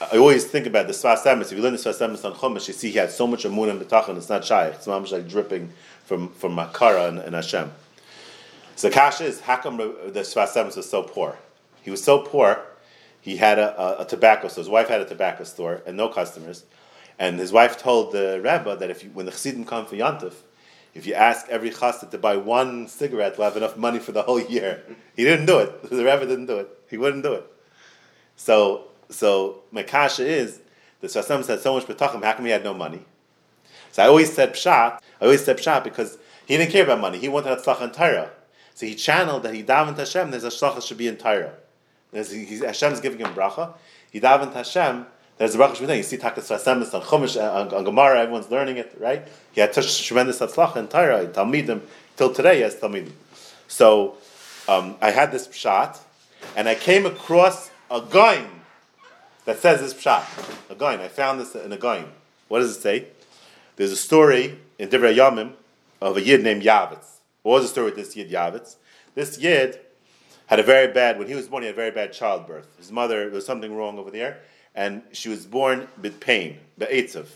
I always think about the Sfas Emes. If you learn the Sfas Emes on Chumash, you see he had so much amun and bitachon. It's not shaykh. It's mamish like dripping from from Makara and, and Hashem. So Kasha is how come the Sfas Emes was so poor? He was so poor. He had a, a, a tobacco store. His wife had a tobacco store and no customers. And his wife told the Rebbe that if you, when the Chassidim come for Yantif, if you ask every chassid to buy one cigarette, we'll have enough money for the whole year. He didn't do it. The Rebbe didn't do it. He wouldn't do it. So, so my kasha is the Sfas Emes said so much bitachon. How come he had no money? So I always said pshat. I always said pshat because he didn't care about money. He wanted tzlach and Torah. So he channeled that he davened Hashem. There's a tzlach should be in Torah. Hashem's giving him bracha. He davened Hashem there's a bracha should be You see the Sfas Emes on Chumash, on, on Gemara, everyone's learning it, right? He had such tremendous atzlacha in Torah, in Talmidim, till today he Talmidim. So um, I had this pshat, and I came across a goin that says this pshat. A goin. I found this in a goin. What does it say? There's a story in Divrei Yamim of a yid named Yavitz. What was the story with this yid Yavitz? This yid had a very bad, when he was born, he had a very bad childbirth. His mother, there was something wrong over there and she was born with pain, be'etzav.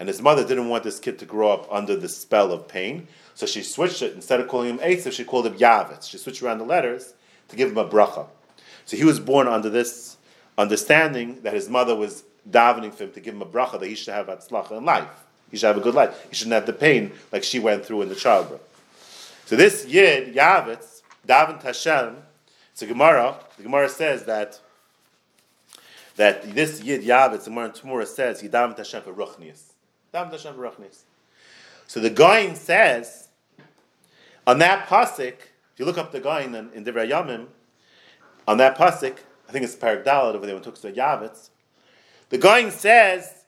And his mother didn't want this kid to grow up under the spell of pain, so she switched it. Instead of calling him Eitzav, she called him Yavetz. She switched around the letters to give him a bracha. So he was born under this understanding that his mother was davening for him to give him a bracha that he should have atzlacha in life. He should have a good life. He shouldn't have the pain like she went through in the childbirth. So this Yid, Yavetz, davened Hashem, it's a Gemara. The Gemara says that that this Yid Yavetz, the Gemara Temurah says, he davened Hashem for Ruchnias. Davened Hashem for Ruchnias. So the Goin says, on that pasuk, if you look up the Goin in, in Divrei Yamim, on that pasuk, I think it's Parak Dalet over there when it talks to Yavetz, the Goin says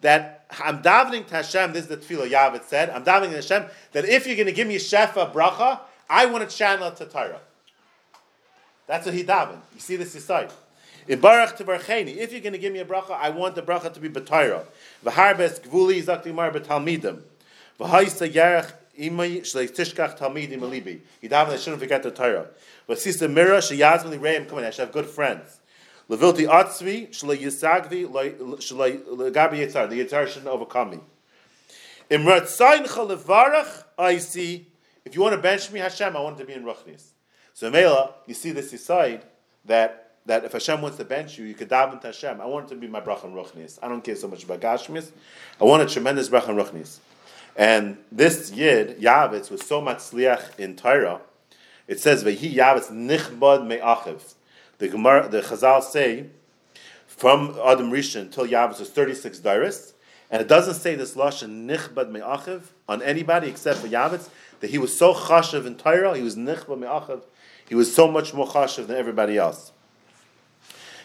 that I'm davening to Hashem, this is the tefillah Yavetz said, I'm davening to Hashem, that if you're going to give me Shefa bracha, I want to channel it to Torah. That's what he davened. You see this aside. Tivarcheni. If you're going to give me a bracha, I want the bracha to be b'tayra. V'harbes gvuli zakti mar b'talmidim. V'haisa yarech imay shlei tishkach I shouldn't forget the Torah. V'sisa mira sheyazmani reim on, I should have good friends. Levilti atzvi shlei yisagvi shlei legabi yitzar. The yitzar shouldn't overcome me. Imratzayin chalevarach I see. If you want to bench me, Hashem, I want to be in Ruchnis. So Mela, you see this aside that that if Hashem wants to bench you, you could daven to Hashem. I want it to be my bracha and ruchnis. I don't care so much about gashmis. I want a tremendous bracha and ruchnis. And this yid Yavitz was so much sliach in Torah. It says vehi Yavitz nichbad me'achiv. The Gemara, the Chazal say from Adam Rishon until Yavitz was thirty six dairis, and it doesn't say this lashon nichbad me'achiv on anybody except for Yavitz that he was so chashav in Torah. He was nichbad me'achiv. He was so much more chashav than everybody else.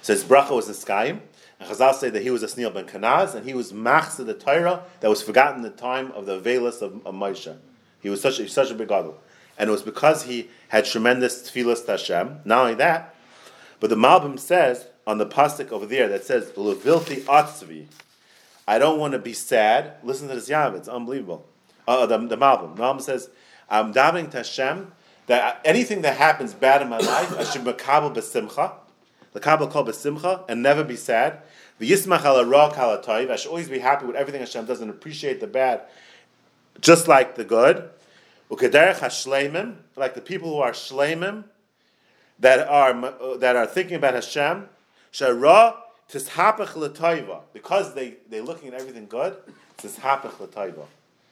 So his bracha was the skyim. And Chazal say that he was Osniel ben Kanaz, and he was machzah the Torah that was forgotten in the time of the Velas of, of Moshe. He was such a, such a big gadol. And it was because he had tremendous tefillas to Hashem. Not only that, but the Malbim says on the pasuk over there that says Levilti Atzvi. I don't want to be sad. Listen to this Yav, it's unbelievable. Uh, the, the Malbim. Malbim says, I'm davening to Hashem that anything that happens bad in my life, I should makabel besimcha the Kabbalah called besimcha and never be sad. V'yismach ala ra kala I should always be happy with everything Hashem does and appreciate the bad, just like the good. Ukederech hashleimim, like the people who are shleimim, that are that are thinking about Hashem. Shara tishapach l'toiva, because they they're looking at everything good. Tishapach l'toiva.